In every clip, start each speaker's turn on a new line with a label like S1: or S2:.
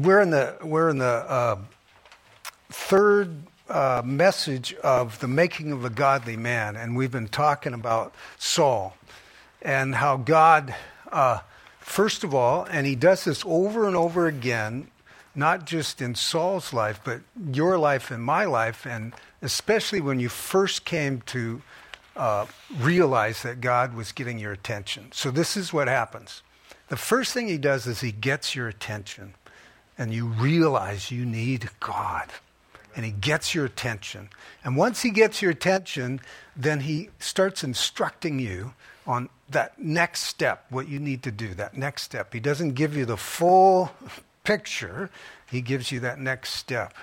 S1: we're in the we're in the uh, third uh, message of the making of a godly man, and we've been talking about Saul and how God, uh, first of all, and he does this over and over again, not just in Saul's life, but your life and my life, and especially when you first came to uh, realize that God was getting your attention. So this is what happens. The first thing he does is he gets your attention and you realize you need God. And he gets your attention. And once he gets your attention, then he starts instructing you on that next step, what you need to do, that next step. He doesn't give you the full picture, he gives you that next step.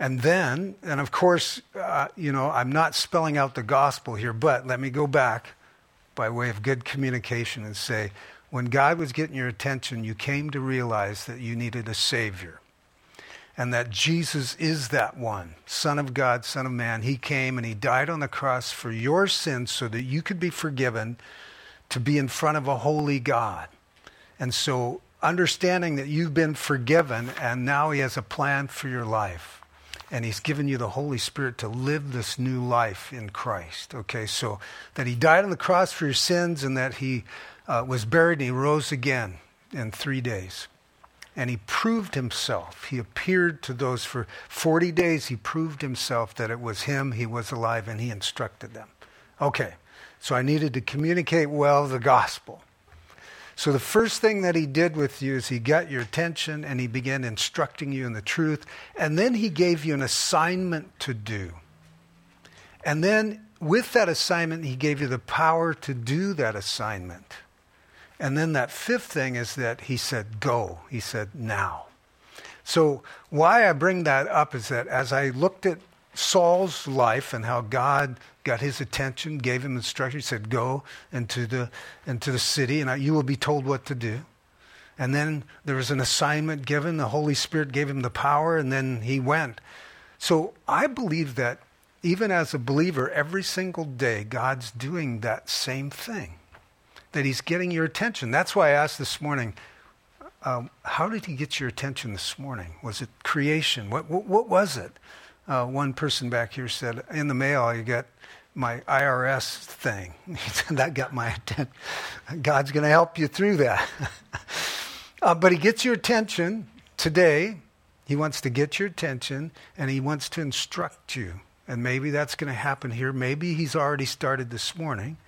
S1: And then, and of course, uh, you know, I'm not spelling out the gospel here, but let me go back by way of good communication and say, when God was getting your attention, you came to realize that you needed a Savior. And that Jesus is that one, Son of God, Son of Man. He came and He died on the cross for your sins so that you could be forgiven to be in front of a holy God. And so, understanding that you've been forgiven and now He has a plan for your life. And He's given you the Holy Spirit to live this new life in Christ. Okay, so that He died on the cross for your sins and that He uh, was buried and he rose again in three days. And he proved himself. He appeared to those for 40 days. He proved himself that it was him, he was alive, and he instructed them. Okay, so I needed to communicate well the gospel. So the first thing that he did with you is he got your attention and he began instructing you in the truth. And then he gave you an assignment to do. And then with that assignment, he gave you the power to do that assignment. And then that fifth thing is that he said, go. He said, now. So, why I bring that up is that as I looked at Saul's life and how God got his attention, gave him instruction, he said, go into the, into the city and you will be told what to do. And then there was an assignment given. The Holy Spirit gave him the power, and then he went. So I believe that even as a believer, every single day, God's doing that same thing that he's getting your attention. That's why I asked this morning, um, how did he get your attention this morning? Was it creation? What, what, what was it? Uh, one person back here said, in the mail, I got my IRS thing. that got my attention. God's going to help you through that. uh, but he gets your attention today. He wants to get your attention and he wants to instruct you. And maybe that's going to happen here. Maybe he's already started this morning.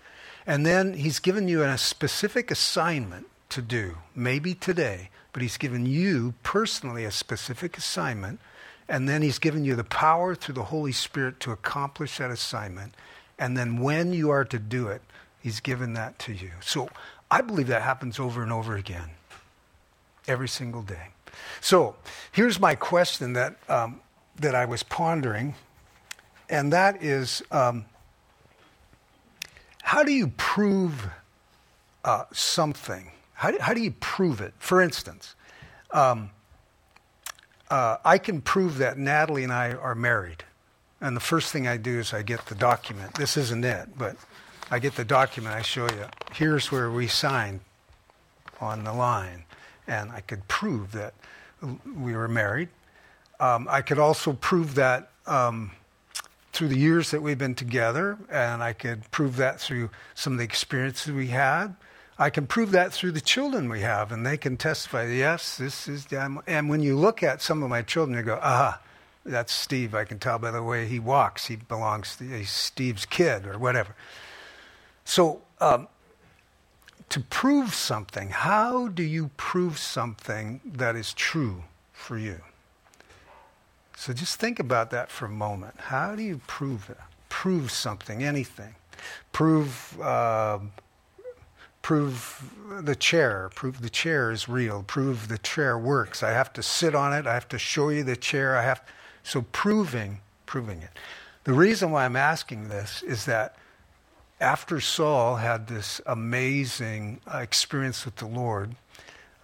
S1: And then he's given you a specific assignment to do, maybe today, but he's given you personally a specific assignment. And then he's given you the power through the Holy Spirit to accomplish that assignment. And then when you are to do it, he's given that to you. So I believe that happens over and over again, every single day. So here's my question that, um, that I was pondering, and that is um, how do you prove uh, something? How do, how do, you prove it? For instance, um, uh, I can prove that Natalie and I are married. And the first thing I do is I get the document. This isn't it, but I get the document. I show you. Here's where we signed on the line. And I could prove that we were married. Um, I could also prove that um, through the years that we've been together, and I could prove that through some of the experiences we had. I can prove that through the children we have, and they can testify, yes, this is. And when you look at some of my children, you go, aha, that's Steve. I can tell by the way he walks. He belongs to he's Steve's kid or whatever. So, um, to prove something, how do you prove something that is true for you? So just think about that for a moment. How do you prove it? Prove something, anything. Prove, uh, prove the chair. Prove the chair is real. Prove the chair works. I have to sit on it. I have to show you the chair. I have so proving, proving it. The reason why I'm asking this is that after Saul had this amazing uh, experience with the Lord,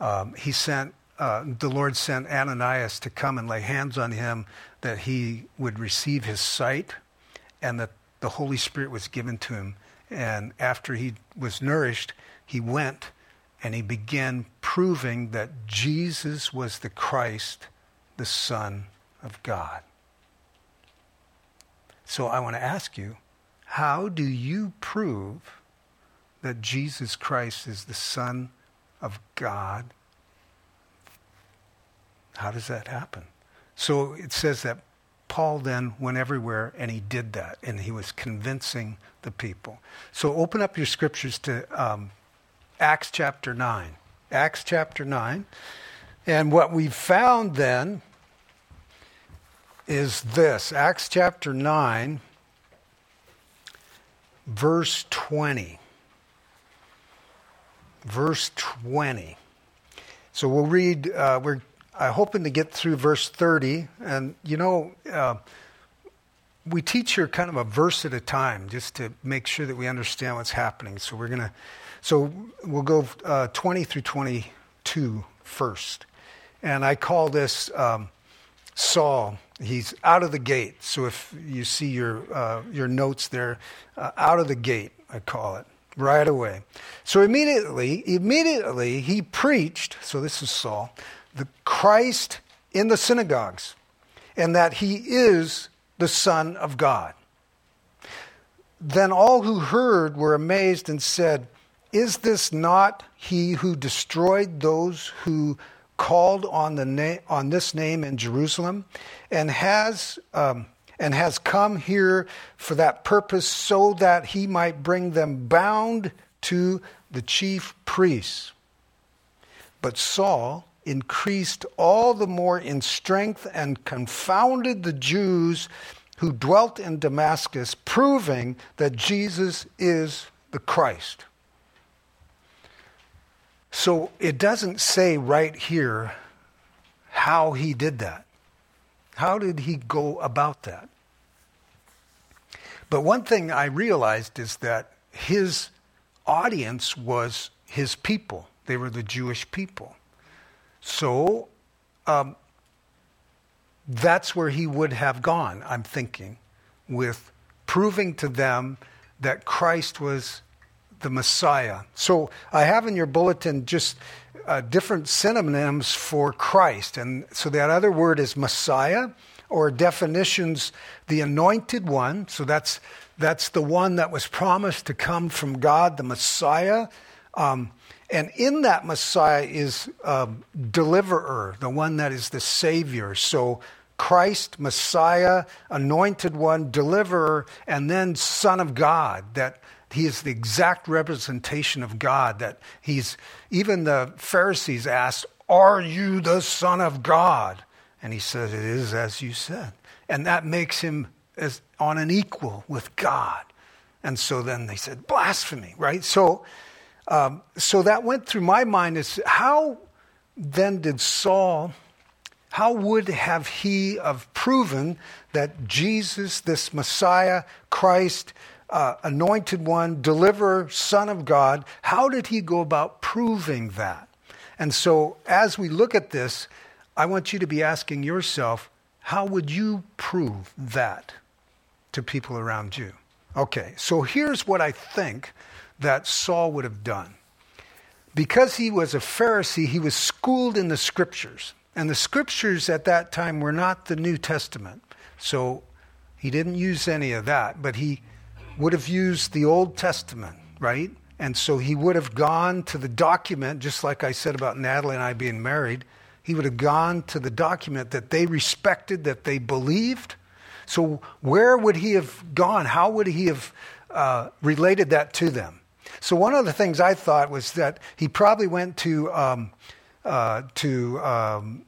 S1: um, he sent uh, the Lord sent Ananias to come and lay hands on him that he would receive his sight and that the Holy Spirit was given to him. And after he was nourished, he went and he began proving that Jesus was the Christ, the Son of God. So I want to ask you, how do you prove that Jesus Christ is the Son of God? How does that happen? So it says that Paul then went everywhere and he did that, and he was convincing the people. So open up your scriptures to um, Acts chapter 9. Acts chapter 9. And what we found then is this Acts chapter 9, verse 20. Verse 20. So we'll read, uh, we're I'm hoping to get through verse 30. And, you know, uh, we teach here kind of a verse at a time just to make sure that we understand what's happening. So we're going to, so we'll go uh, 20 through 22 first. And I call this um, Saul. He's out of the gate. So if you see your, uh, your notes there, uh, out of the gate, I call it right away. So immediately, immediately he preached. So this is Saul the Christ in the synagogues and that he is the Son of God. Then all who heard were amazed and said, Is this not he who destroyed those who called on, the na- on this name in Jerusalem and has, um, and has come here for that purpose so that he might bring them bound to the chief priests? But Saul increased all the more in strength and confounded the Jews who dwelt in Damascus, proving that Jesus is the Christ. So it doesn't say right here how he did that. How did he go about that? But one thing I realized is that his audience was his people, they were the Jewish people. So um, that's where he would have gone, I'm thinking, with proving to them that Christ was the Messiah. So I have in your bulletin just uh, different synonyms for Christ. And so that other word is Messiah, or definitions, the anointed one. So that's, that's the one that was promised to come from God, the Messiah. Um, and in that Messiah is a deliverer, the one that is the Savior. So Christ, Messiah, anointed one, deliverer, and then Son of God, that he is the exact representation of God. That he's, even the Pharisees asked, Are you the Son of God? And he says, It is as you said. And that makes him as on an equal with God. And so then they said, Blasphemy, right? So um, so that went through my mind is how then did Saul, how would have he have proven that Jesus, this Messiah, Christ, uh, anointed one, deliverer, Son of God, how did he go about proving that? And so as we look at this, I want you to be asking yourself, how would you prove that to people around you? Okay, so here's what I think that Saul would have done. Because he was a Pharisee, he was schooled in the scriptures. And the scriptures at that time were not the New Testament. So he didn't use any of that, but he would have used the Old Testament, right? And so he would have gone to the document, just like I said about Natalie and I being married. He would have gone to the document that they respected, that they believed. So, where would he have gone? How would he have uh, related that to them? So one of the things I thought was that he probably went to um, uh, to um,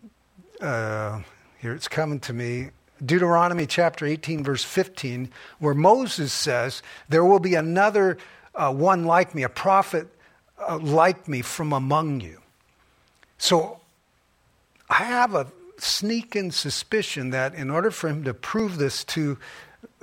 S1: uh, here it's coming to me Deuteronomy chapter 18 verse 15 where Moses says there will be another uh, one like me a prophet uh, like me from among you. So I have a sneaking suspicion that in order for him to prove this to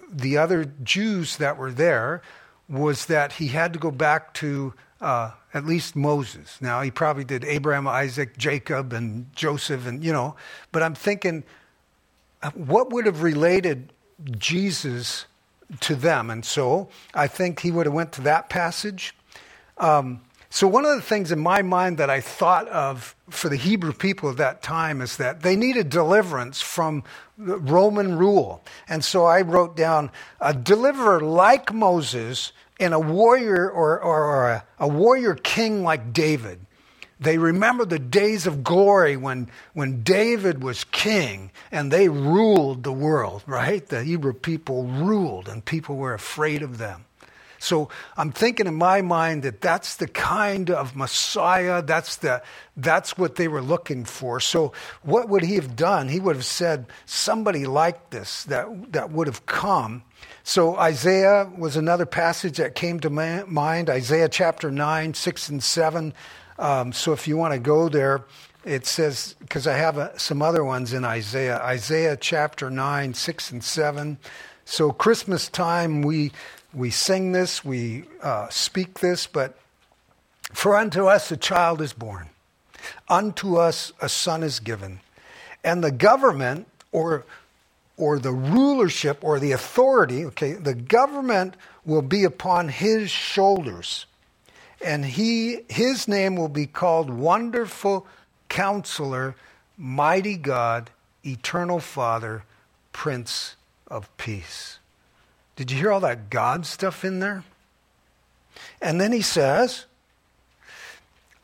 S1: the other Jews that were there was that he had to go back to uh, at least Moses. Now, he probably did Abraham, Isaac, Jacob, and Joseph, and you know, but I'm thinking, uh, what would have related Jesus to them? And so I think he would have went to that passage. Um, So, one of the things in my mind that I thought of for the Hebrew people at that time is that they needed deliverance from Roman rule. And so I wrote down a deliverer like Moses and a warrior or, or a, a warrior king like David. They remember the days of glory when, when David was king and they ruled the world, right? The Hebrew people ruled and people were afraid of them. So I'm thinking in my mind that that's the kind of Messiah, that's, the, that's what they were looking for. So what would he have done? He would have said, somebody like this that, that would have come. So Isaiah was another passage that came to mind, Isaiah chapter 9, 6, and 7. Um, so if you want to go there, it says, because I have a, uh, some other ones in Isaiah, Isaiah chapter 9, 6, and 7. So Christmas time, we we sing this, we uh, speak this, but for unto us a child is born, unto us a son is given, and the government or or the rulership or the authority, okay, the government will be upon his shoulders. And he his name will be called Wonderful Counselor, Mighty God, Eternal Father, Prince of Peace. Did you hear all that God stuff in there? And then he says,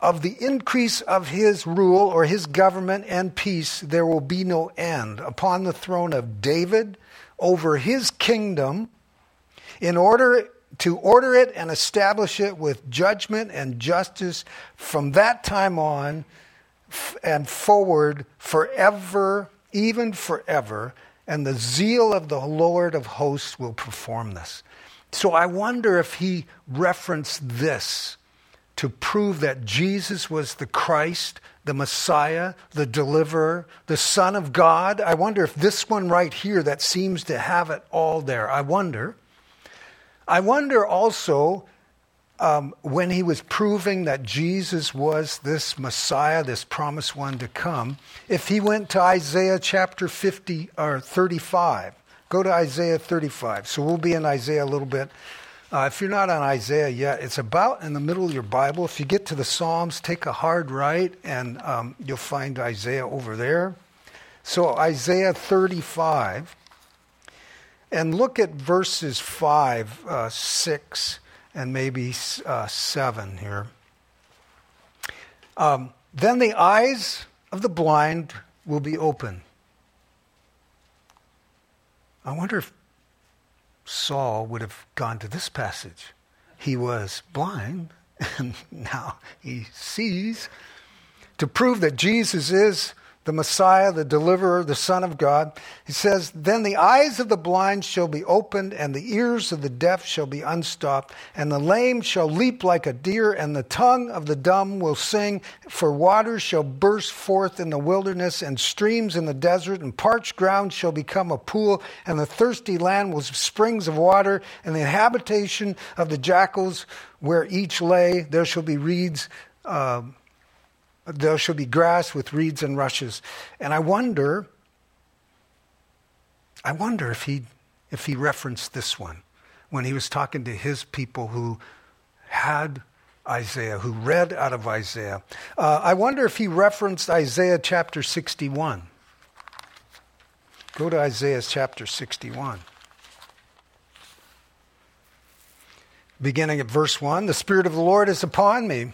S1: of the increase of his rule or his government and peace, there will be no end upon the throne of David over his kingdom in order to order it and establish it with judgment and justice from that time on and forward forever, even forever and the zeal of the Lord of hosts will perform this. So I wonder if he referenced this to prove that Jesus was the Christ, the Messiah, the deliverer, the Son of God. I wonder if this one right here that seems to have it all there. I wonder. I wonder also um, when he was proving that Jesus was this Messiah, this promised one to come, if he went to Isaiah chapter 50 or 35, go to Isaiah 35. So we'll be in Isaiah a little bit. Uh, if you're not on Isaiah yet, it's about in the middle of your Bible. If you get to the Psalms, take a hard right, and um, you'll find Isaiah over there. So, Isaiah 35, and look at verses 5, uh, 6, and maybe uh, seven here. Um, then the eyes of the blind will be open. I wonder if Saul would have gone to this passage. He was blind, and now he sees. To prove that Jesus is the Messiah, the deliverer, the Son of God. He says, Then the eyes of the blind shall be opened, and the ears of the deaf shall be unstopped, and the lame shall leap like a deer, and the tongue of the dumb will sing. For waters shall burst forth in the wilderness, and streams in the desert, and parched ground shall become a pool, and the thirsty land will springs of water, and the habitation of the jackals where each lay, there shall be reeds. Uh, there shall be grass with reeds and rushes. And I wonder, I wonder if he, if he referenced this one when he was talking to his people who had Isaiah, who read out of Isaiah. Uh, I wonder if he referenced Isaiah chapter 61. Go to Isaiah chapter 61. Beginning at verse 1 The Spirit of the Lord is upon me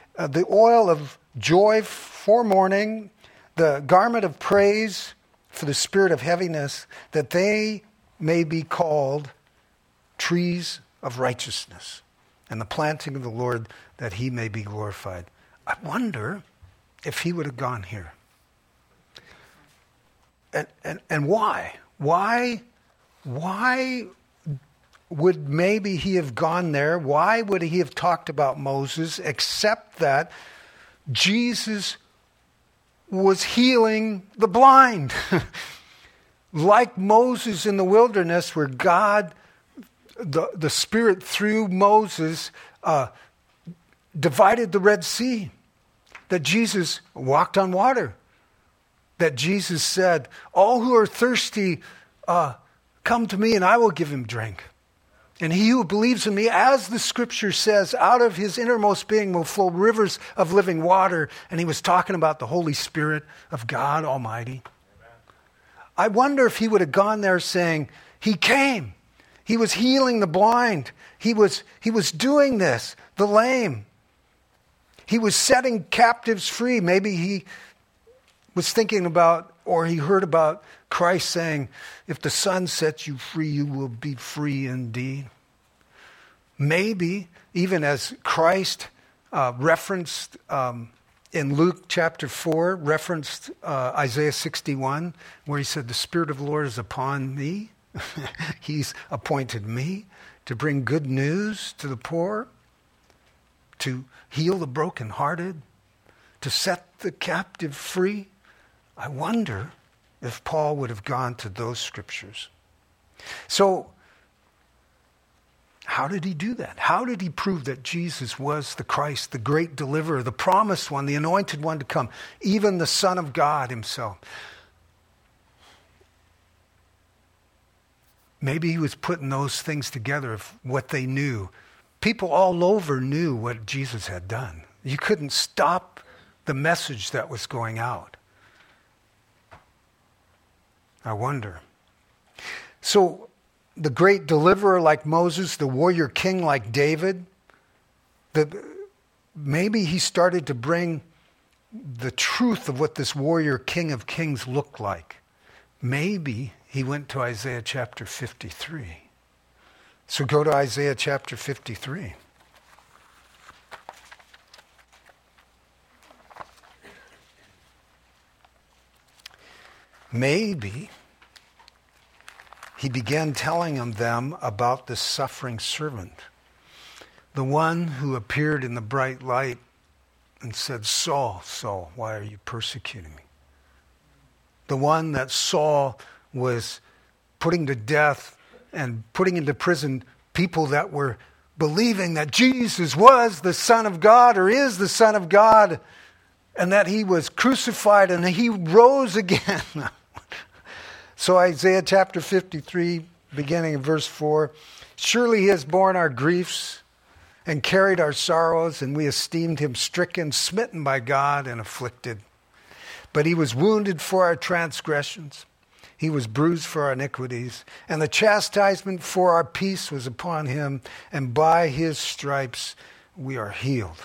S1: uh, the oil of joy for mourning, the garment of praise for the spirit of heaviness, that they may be called trees of righteousness and the planting of the Lord that he may be glorified. I wonder if he would have gone here. And, and, and why? Why? Why would maybe he have gone there? Why would he have talked about Moses except that Jesus was healing the blind? like Moses in the wilderness, where God, the, the Spirit through Moses, uh, divided the Red Sea, that Jesus walked on water, that Jesus said, All who are thirsty, uh, come to me and I will give him drink. And he who believes in me, as the scripture says, out of his innermost being will flow rivers of living water. And he was talking about the Holy Spirit of God Almighty. Amen. I wonder if he would have gone there saying, He came. He was healing the blind. He was, he was doing this, the lame. He was setting captives free. Maybe he was thinking about, or he heard about Christ saying, If the Son sets you free, you will be free indeed. Maybe, even as Christ uh, referenced um, in Luke chapter 4, referenced uh, Isaiah 61, where he said, The Spirit of the Lord is upon me. He's appointed me to bring good news to the poor, to heal the brokenhearted, to set the captive free. I wonder if Paul would have gone to those scriptures. So, how did he do that? How did he prove that Jesus was the Christ, the great deliverer, the promised one, the anointed one to come, even the Son of God himself? Maybe he was putting those things together of what they knew. People all over knew what Jesus had done. You couldn't stop the message that was going out. I wonder. So, the great deliverer like Moses, the warrior king like David, the, maybe he started to bring the truth of what this warrior king of kings looked like. Maybe he went to Isaiah chapter 53. So go to Isaiah chapter 53. Maybe he began telling them about the suffering servant, the one who appeared in the bright light and said, Saul, Saul, why are you persecuting me? The one that Saul was putting to death and putting into prison people that were believing that Jesus was the Son of God or is the Son of God and that he was crucified and he rose again. So, Isaiah chapter 53, beginning in verse 4 Surely he has borne our griefs and carried our sorrows, and we esteemed him stricken, smitten by God, and afflicted. But he was wounded for our transgressions, he was bruised for our iniquities, and the chastisement for our peace was upon him, and by his stripes we are healed.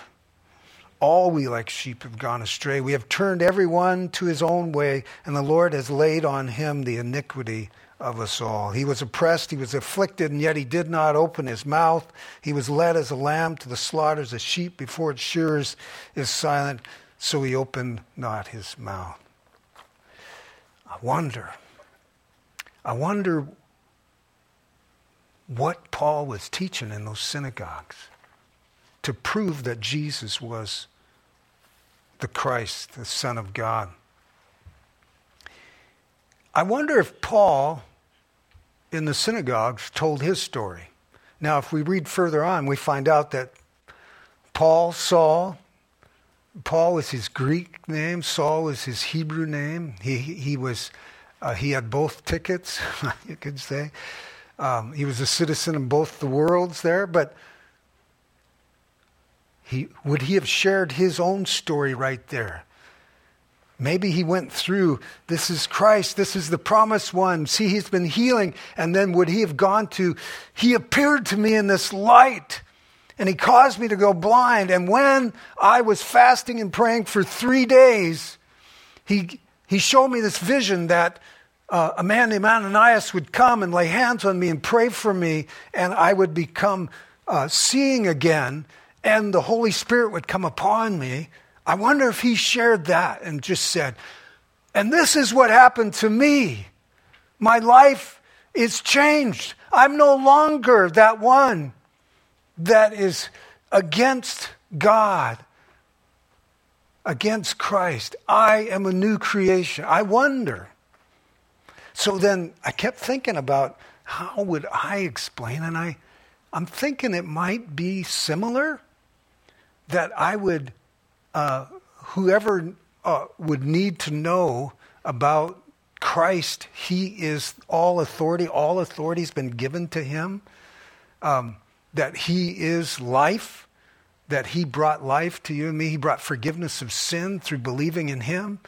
S1: All we like sheep have gone astray. We have turned every one to his own way, and the Lord has laid on him the iniquity of us all. He was oppressed, he was afflicted, and yet he did not open his mouth. He was led as a lamb to the slaughter, as a sheep before its shearers is silent, so he opened not his mouth. I wonder, I wonder what Paul was teaching in those synagogues to prove that Jesus was the Christ, the Son of God. I wonder if Paul in the synagogues told his story. Now, if we read further on, we find out that Paul, Saul, Paul is his Greek name, Saul is his Hebrew name. He, he, was, uh, he had both tickets, you could say. Um, he was a citizen in both the worlds there, but he, would he have shared his own story right there? Maybe he went through, this is Christ, this is the promised one. See, he's been healing. And then would he have gone to, he appeared to me in this light and he caused me to go blind. And when I was fasting and praying for three days, he, he showed me this vision that uh, a man named Ananias would come and lay hands on me and pray for me, and I would become uh, seeing again and the Holy Spirit would come upon me, I wonder if he shared that and just said, and this is what happened to me. My life is changed. I'm no longer that one that is against God, against Christ. I am a new creation. I wonder. So then I kept thinking about how would I explain, and I, I'm thinking it might be similar that I would, uh, whoever uh, would need to know about Christ, He is all authority. All authority has been given to Him. Um, that He is life, that He brought life to you and me. He brought forgiveness of sin through believing in Him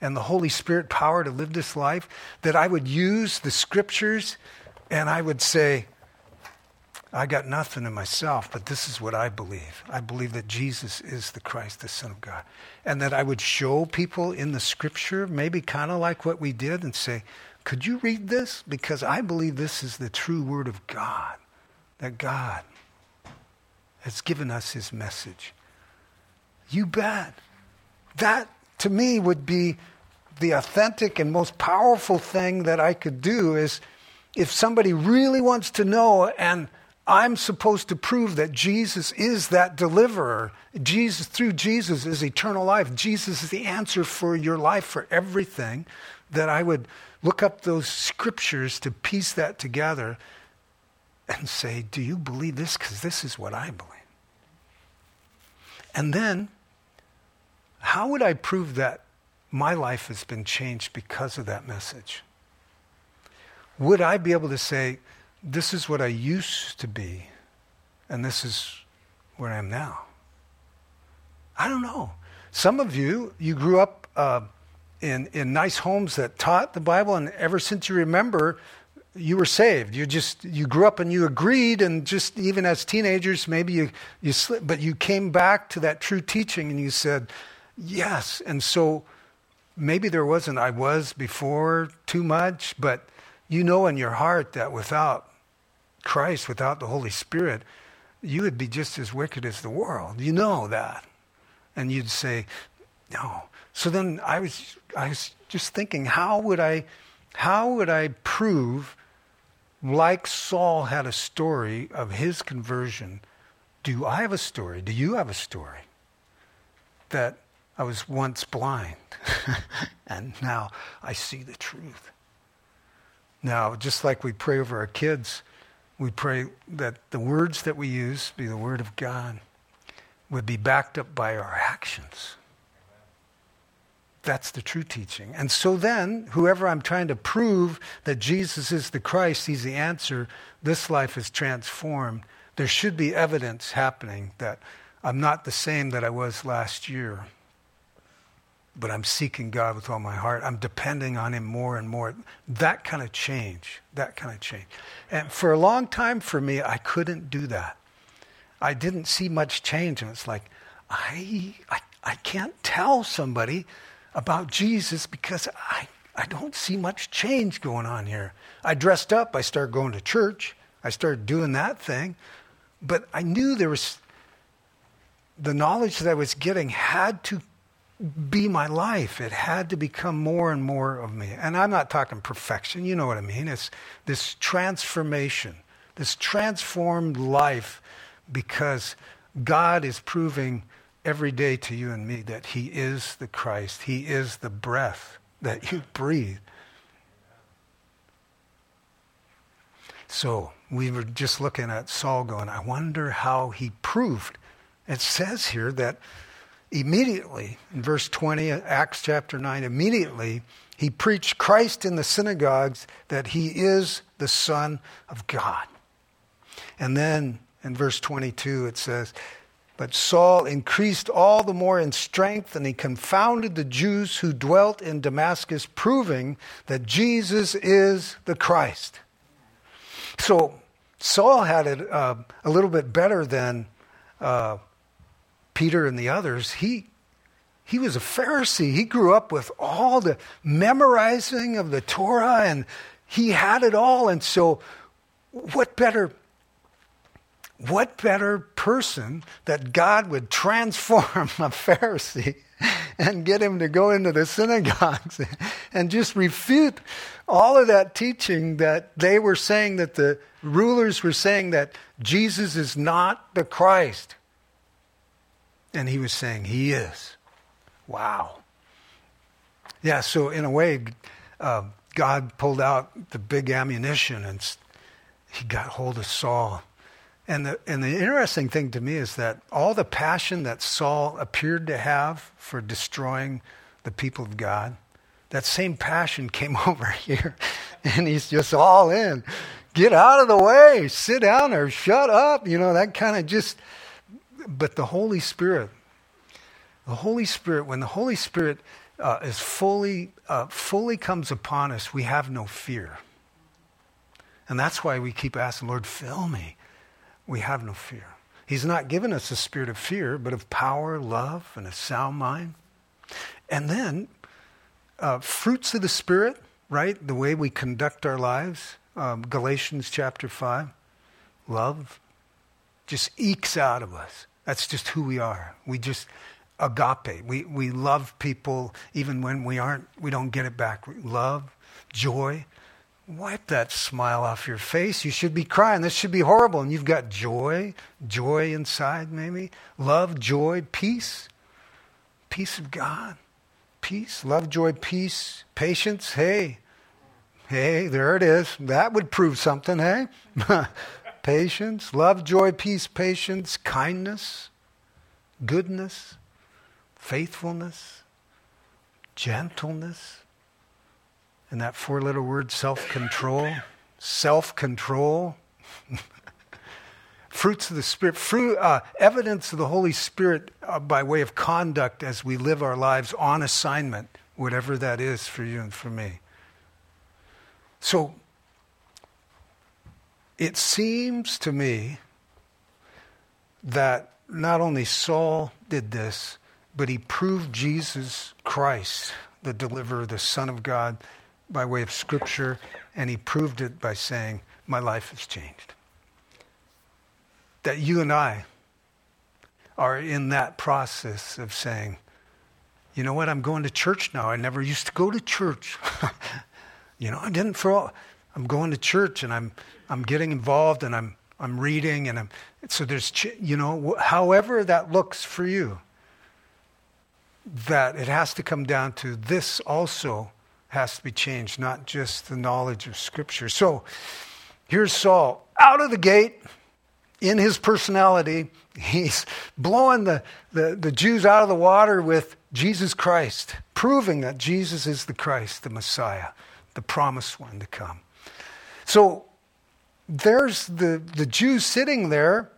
S1: and the Holy Spirit power to live this life. That I would use the scriptures and I would say, I got nothing in myself, but this is what I believe. I believe that Jesus is the Christ, the Son of God. And that I would show people in the scripture, maybe kind of like what we did, and say, Could you read this? Because I believe this is the true word of God, that God has given us his message. You bet. That, to me, would be the authentic and most powerful thing that I could do is if somebody really wants to know and I'm supposed to prove that Jesus is that deliverer. Jesus, through Jesus, is eternal life. Jesus is the answer for your life, for everything. That I would look up those scriptures to piece that together and say, Do you believe this? Because this is what I believe. And then, how would I prove that my life has been changed because of that message? Would I be able to say, this is what I used to be, and this is where I am now. I don't know. Some of you, you grew up uh, in, in nice homes that taught the Bible, and ever since you remember, you were saved. You just you grew up and you agreed, and just even as teenagers, maybe you you slipped, but you came back to that true teaching, and you said, "Yes." And so maybe there wasn't I was before too much, but you know in your heart that without Christ, without the Holy Spirit, you would be just as wicked as the world. You know that. And you'd say, no. So then I was, I was just thinking, how would I, how would I prove, like Saul had a story of his conversion, do I have a story? Do you have a story? That I was once blind and now I see the truth. Now, just like we pray over our kids, we pray that the words that we use be the Word of God, would be backed up by our actions. That's the true teaching. And so then, whoever I'm trying to prove that Jesus is the Christ, He's the answer, this life is transformed. There should be evidence happening that I'm not the same that I was last year but I'm seeking God with all my heart. I'm depending on Him more and more. That kind of change, that kind of change. And for a long time for me, I couldn't do that. I didn't see much change. And it's like, I, I, I can't tell somebody about Jesus because I, I don't see much change going on here. I dressed up, I started going to church, I started doing that thing, but I knew there was the knowledge that I was getting had to be my life. It had to become more and more of me. And I'm not talking perfection, you know what I mean. It's this transformation, this transformed life because God is proving every day to you and me that He is the Christ, He is the breath that you breathe. So we were just looking at Saul going, I wonder how he proved. It says here that immediately, in verse 20, Acts chapter 9, immediately he preached Christ in the synagogues that he is the Son of God. And then in verse 22, it says, But Saul increased all the more in strength, and he confounded the Jews who dwelt in Damascus, proving that Jesus is the Christ. So Saul had it uh, a little bit better than. Uh, Peter and the others, he, he was a Pharisee. He grew up with all the memorizing of the Torah and he had it all. And so, what better, what better person that God would transform a Pharisee and get him to go into the synagogues and just refute all of that teaching that they were saying that the rulers were saying that Jesus is not the Christ. And he was saying, He is. Wow. Yeah, so in a way, uh, God pulled out the big ammunition and he got hold of Saul. And the, and the interesting thing to me is that all the passion that Saul appeared to have for destroying the people of God, that same passion came over here. And he's just all in. Get out of the way, sit down or shut up. You know, that kind of just. But the Holy Spirit, the Holy Spirit, when the Holy Spirit uh, is fully, uh, fully comes upon us, we have no fear. And that's why we keep asking, Lord, fill me. We have no fear. He's not given us a spirit of fear, but of power, love, and a sound mind. And then, uh, fruits of the Spirit, right? The way we conduct our lives. Um, Galatians chapter 5. Love just ekes out of us. That's just who we are. We just agape. We, we love people even when we aren't, we don't get it back. Love, joy, wipe that smile off your face. You should be crying. This should be horrible. And you've got joy, joy inside, maybe. Love, joy, peace. Peace of God. Peace, love, joy, peace, patience. Hey, hey, there it is. That would prove something, hey? patience, love, joy, peace, patience, kindness, goodness, faithfulness, gentleness and that four letter word, self control. self control. Fruits of the Spirit, fruit, uh, evidence of the Holy Spirit uh, by way of conduct as we live our lives on assignment, whatever that is for you and for me. So, it seems to me that not only Saul did this, but he proved Jesus Christ, the deliverer, the Son of God, by way of Scripture, and he proved it by saying, My life has changed. That you and I are in that process of saying, You know what? I'm going to church now. I never used to go to church. you know, I didn't for all. I'm going to church and I'm, I'm getting involved and I'm, I'm reading and I'm, so there's, you know, however that looks for you, that it has to come down to this also has to be changed, not just the knowledge of Scripture. So here's Saul out of the gate in his personality. He's blowing the, the, the Jews out of the water with Jesus Christ, proving that Jesus is the Christ, the Messiah, the promised one to come. So there's the, the Jews sitting there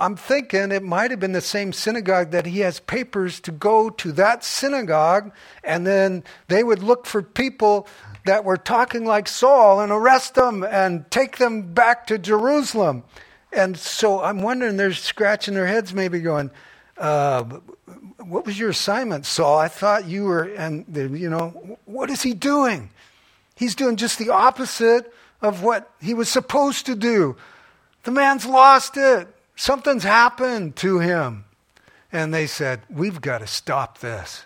S1: I'm thinking it might have been the same synagogue that he has papers to go to that synagogue, and then they would look for people that were talking like Saul and arrest them and take them back to Jerusalem. And so I'm wondering, they're scratching their heads, maybe going, uh, What was your assignment, Saul? I thought you were, and you know, what is he doing? He's doing just the opposite of what he was supposed to do. The man's lost it. Something's happened to him. And they said, We've got to stop this.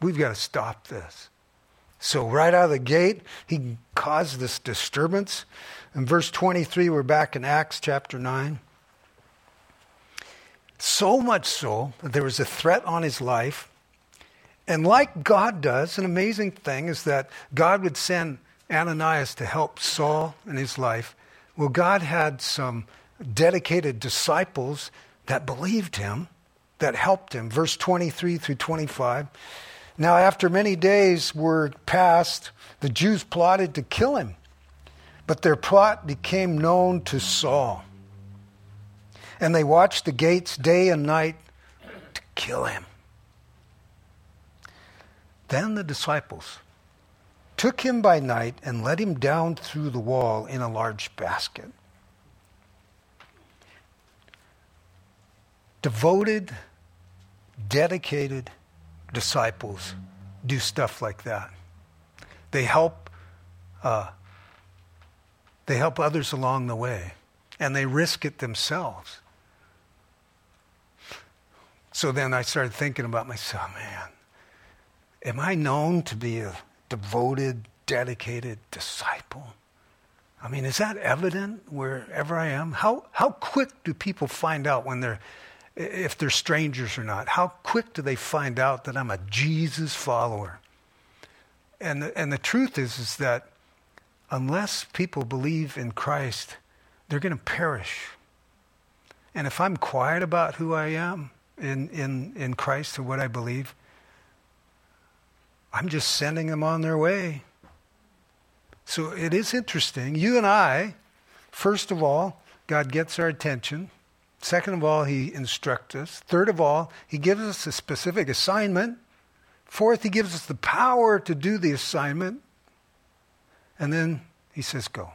S1: We've got to stop this. So, right out of the gate, he caused this disturbance. In verse 23, we're back in Acts chapter 9. So much so that there was a threat on his life. And like God does, an amazing thing is that God would send Ananias to help Saul in his life. Well, God had some dedicated disciples that believed him, that helped him. Verse 23 through 25. Now, after many days were passed, the Jews plotted to kill him, but their plot became known to Saul. And they watched the gates day and night to kill him. Then the disciples took him by night and let him down through the wall in a large basket. devoted, dedicated disciples do stuff like that. They help, uh, they help others along the way, and they risk it themselves. So then I started thinking about myself, man, am I known to be a devoted, dedicated disciple? I mean, is that evident wherever I am? How, how quick do people find out when they're, if they're strangers or not? How quick do they find out that I'm a Jesus follower? And the, and the truth is, is that unless people believe in Christ, they're going to perish. And if I'm quiet about who I am in, in, in Christ or what I believe, I'm just sending them on their way. So it is interesting. You and I, first of all, God gets our attention. Second of all, He instructs us. Third of all, He gives us a specific assignment. Fourth, He gives us the power to do the assignment. And then He says, Go.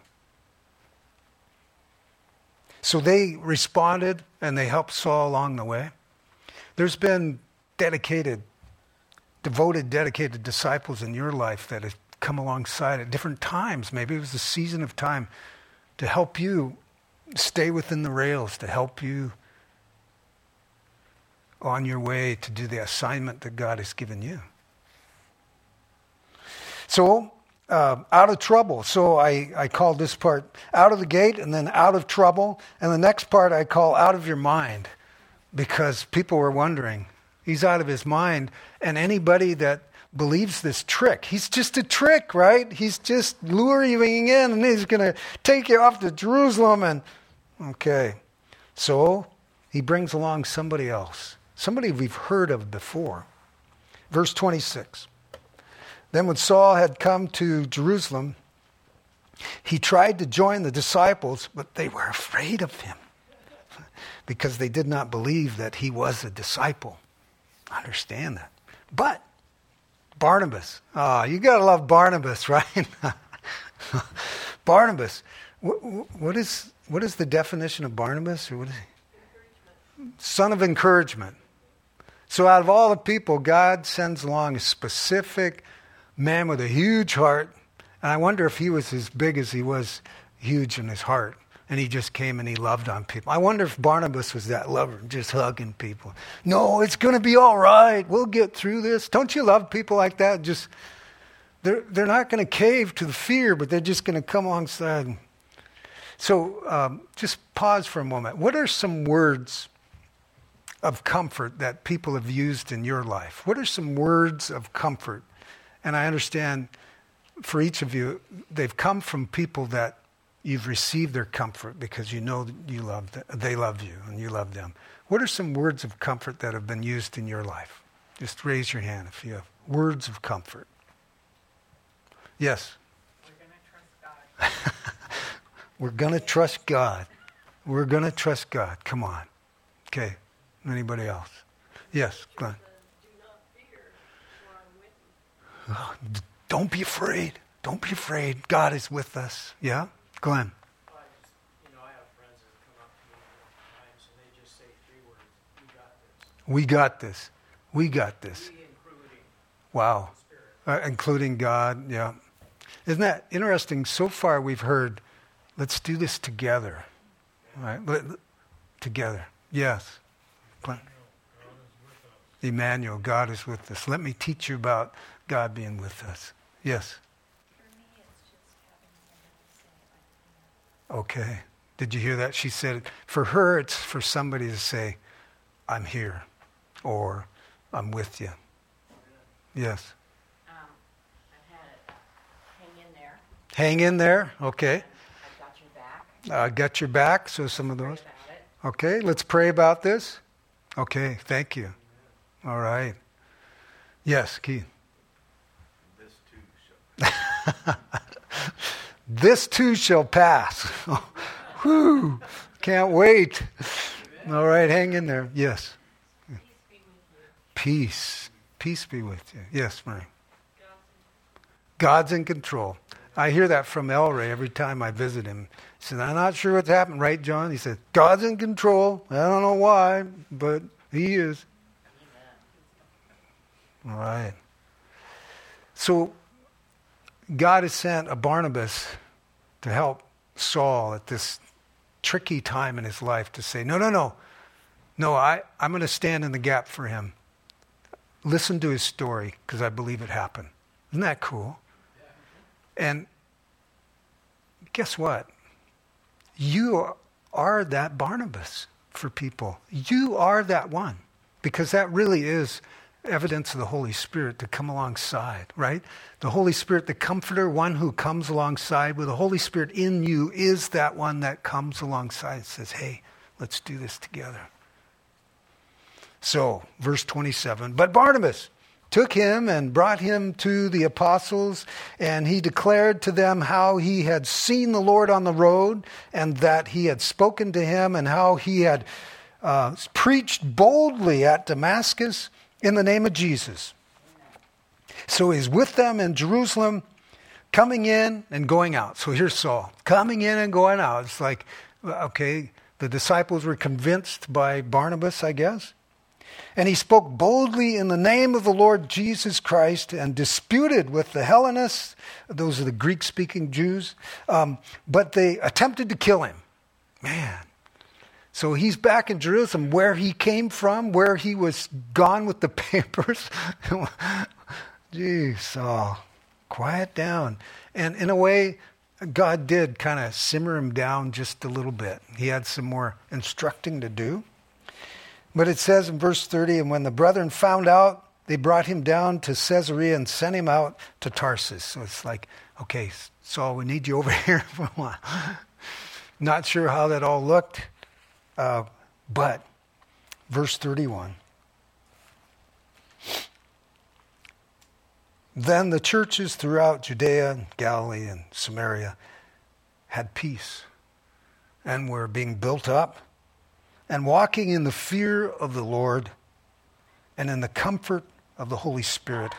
S1: So they responded and they helped Saul along the way. There's been dedicated, devoted, dedicated disciples in your life that have come alongside at different times. Maybe it was a season of time to help you stay within the rails, to help you on your way to do the assignment that God has given you. So uh, out of trouble. So I, I called this part out of the gate and then out of trouble. And the next part I call out of your mind because people were wondering. He's out of his mind. And anybody that believes this trick, he's just a trick, right? He's just luring you in and he's going to take you off to Jerusalem. And okay. So he brings along somebody else, somebody we've heard of before. Verse 26. Then, when Saul had come to Jerusalem, he tried to join the disciples, but they were afraid of him because they did not believe that he was a disciple. Understand that. But Barnabas, oh, you got to love Barnabas, right? Barnabas, what, what, is, what is the definition of Barnabas? Or what is he? Son of encouragement. So, out of all the people, God sends along a specific man with a huge heart. And I wonder if he was as big as he was huge in his heart. And he just came and he loved on people. I wonder if Barnabas was that lover, just hugging people. No, it's going to be all right. We'll get through this. Don't you love people like that? Just they're they're not going to cave to the fear, but they're just going to come alongside. So um, just pause for a moment. What are some words of comfort that people have used in your life? What are some words of comfort and I understand for each of you, they've come from people that you've received their comfort because you know you love them, they love you and you love them. What are some words of comfort that have been used in your life? Just raise your hand if you have words of comfort. Yes. We're going to trust God. We're going to trust God. We're gonna trust God. Come on. Okay. Anybody else? Yes, Glenn. Oh, don't be afraid. Don't be afraid. God is with us. Yeah? Glenn. We got this. We got this. Wow. Uh, including God, yeah. Isn't that interesting? So far we've heard, let's do this together. Right? Let, together. Yes. Glenn. Emmanuel, God is with us. Let me teach you about God being with us. Yes? Okay. Did you hear that? She said, for her, it's for somebody to say, I'm here, or I'm with you. Yes. Um, hang in there. Hang in there. Okay.
S2: I've got your back.
S1: I uh, got your back. So some of those. Okay. Let's pray about this. Okay. Thank you. All right. Yes, Keith. this too shall pass. Whew, can't wait. All right, hang in there. Yes. Peace. Peace be with you. Yes, Mary. God's in control. I hear that from Elray every time I visit him. He said, I'm not sure what's happened, right, John? He said, God's in control. I don't know why, but he is. All right. So God has sent a Barnabas to help Saul at this tricky time in his life to say, no, no, no. No, I, I'm going to stand in the gap for him. Listen to his story because I believe it happened. Isn't that cool? And guess what? You are that Barnabas for people. You are that one because that really is evidence of the Holy Spirit to come alongside, right? The Holy Spirit, the comforter, one who comes alongside with the Holy Spirit in you is that one that comes alongside and says, hey, let's do this together. So, verse 27 But Barnabas took him and brought him to the apostles, and he declared to them how he had seen the Lord on the road, and that he had spoken to him, and how he had uh, preached boldly at Damascus in the name of Jesus. So he's with them in Jerusalem, coming in and going out. So here's Saul coming in and going out. It's like, okay, the disciples were convinced by Barnabas, I guess. And he spoke boldly in the name of the Lord Jesus Christ and disputed with the Hellenists, those are the Greek speaking Jews, um, but they attempted to kill him. Man. So he's back in Jerusalem where he came from, where he was gone with the papers. Geez, Saul, oh, quiet down. And in a way, God did kind of simmer him down just a little bit. He had some more instructing to do. But it says in verse 30 and when the brethren found out, they brought him down to Caesarea and sent him out to Tarsus. So it's like, okay, Saul, we need you over here for a while. Not sure how that all looked, uh, but verse 31. Then the churches throughout Judea, and Galilee, and Samaria had peace and were being built up and walking in the fear of the Lord and in the comfort of the Holy Spirit,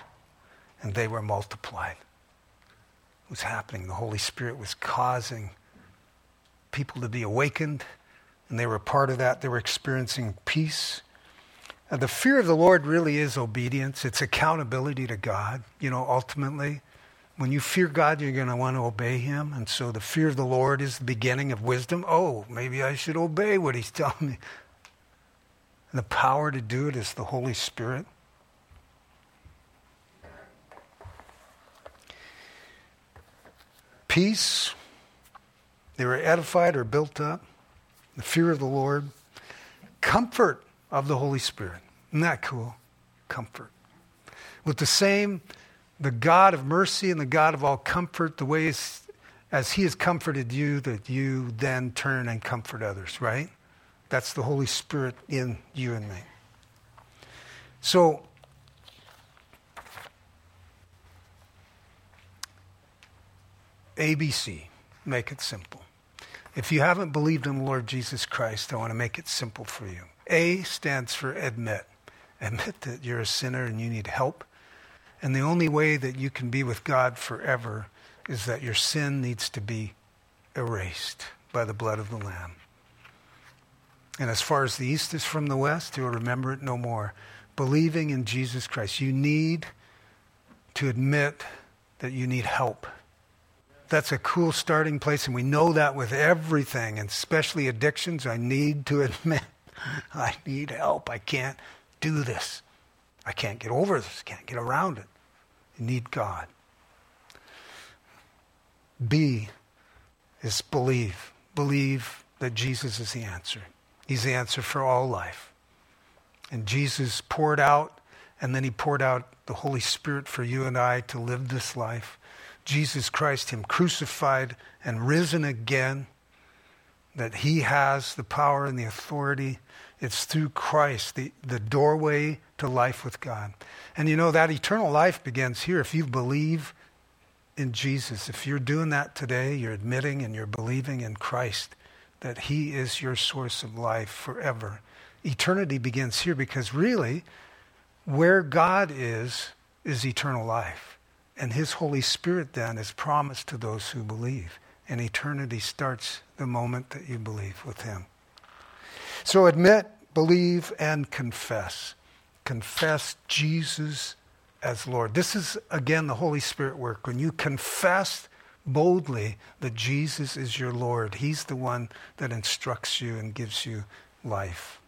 S1: and they were multiplied. It was happening. The Holy Spirit was causing people to be awakened, and they were part of that. They were experiencing peace. And the fear of the Lord really is obedience, it's accountability to God, you know, ultimately. When you fear God, you're going to want to obey Him. And so the fear of the Lord is the beginning of wisdom. Oh, maybe I should obey what He's telling me. And the power to do it is the Holy Spirit. Peace. They were edified or built up. The fear of the Lord. Comfort of the Holy Spirit. Isn't that cool? Comfort. With the same the God of mercy and the God of all comfort, the ways as He has comforted you, that you then turn and comfort others, right? That's the Holy Spirit in you and me. So, ABC, make it simple. If you haven't believed in the Lord Jesus Christ, I want to make it simple for you. A stands for admit. Admit that you're a sinner and you need help and the only way that you can be with God forever is that your sin needs to be erased by the blood of the Lamb. And as far as the east is from the west, you'll remember it no more. Believing in Jesus Christ, you need to admit that you need help. That's a cool starting place, and we know that with everything, and especially addictions. I need to admit I need help. I can't do this. I can't get over this, can't get around it. You need God. B is believe. Believe that Jesus is the answer. He's the answer for all life. And Jesus poured out, and then he poured out the Holy Spirit for you and I to live this life. Jesus Christ, Him crucified and risen again, that He has the power and the authority it's through Christ, the, the doorway to life with God. And you know, that eternal life begins here. If you believe in Jesus, if you're doing that today, you're admitting and you're believing in Christ that He is your source of life forever. Eternity begins here because really, where God is, is eternal life. And His Holy Spirit then is promised to those who believe. And eternity starts the moment that you believe with Him. So admit, believe, and confess. Confess Jesus as Lord. This is, again, the Holy Spirit work. When you confess boldly that Jesus is your Lord, He's the one that instructs you and gives you life.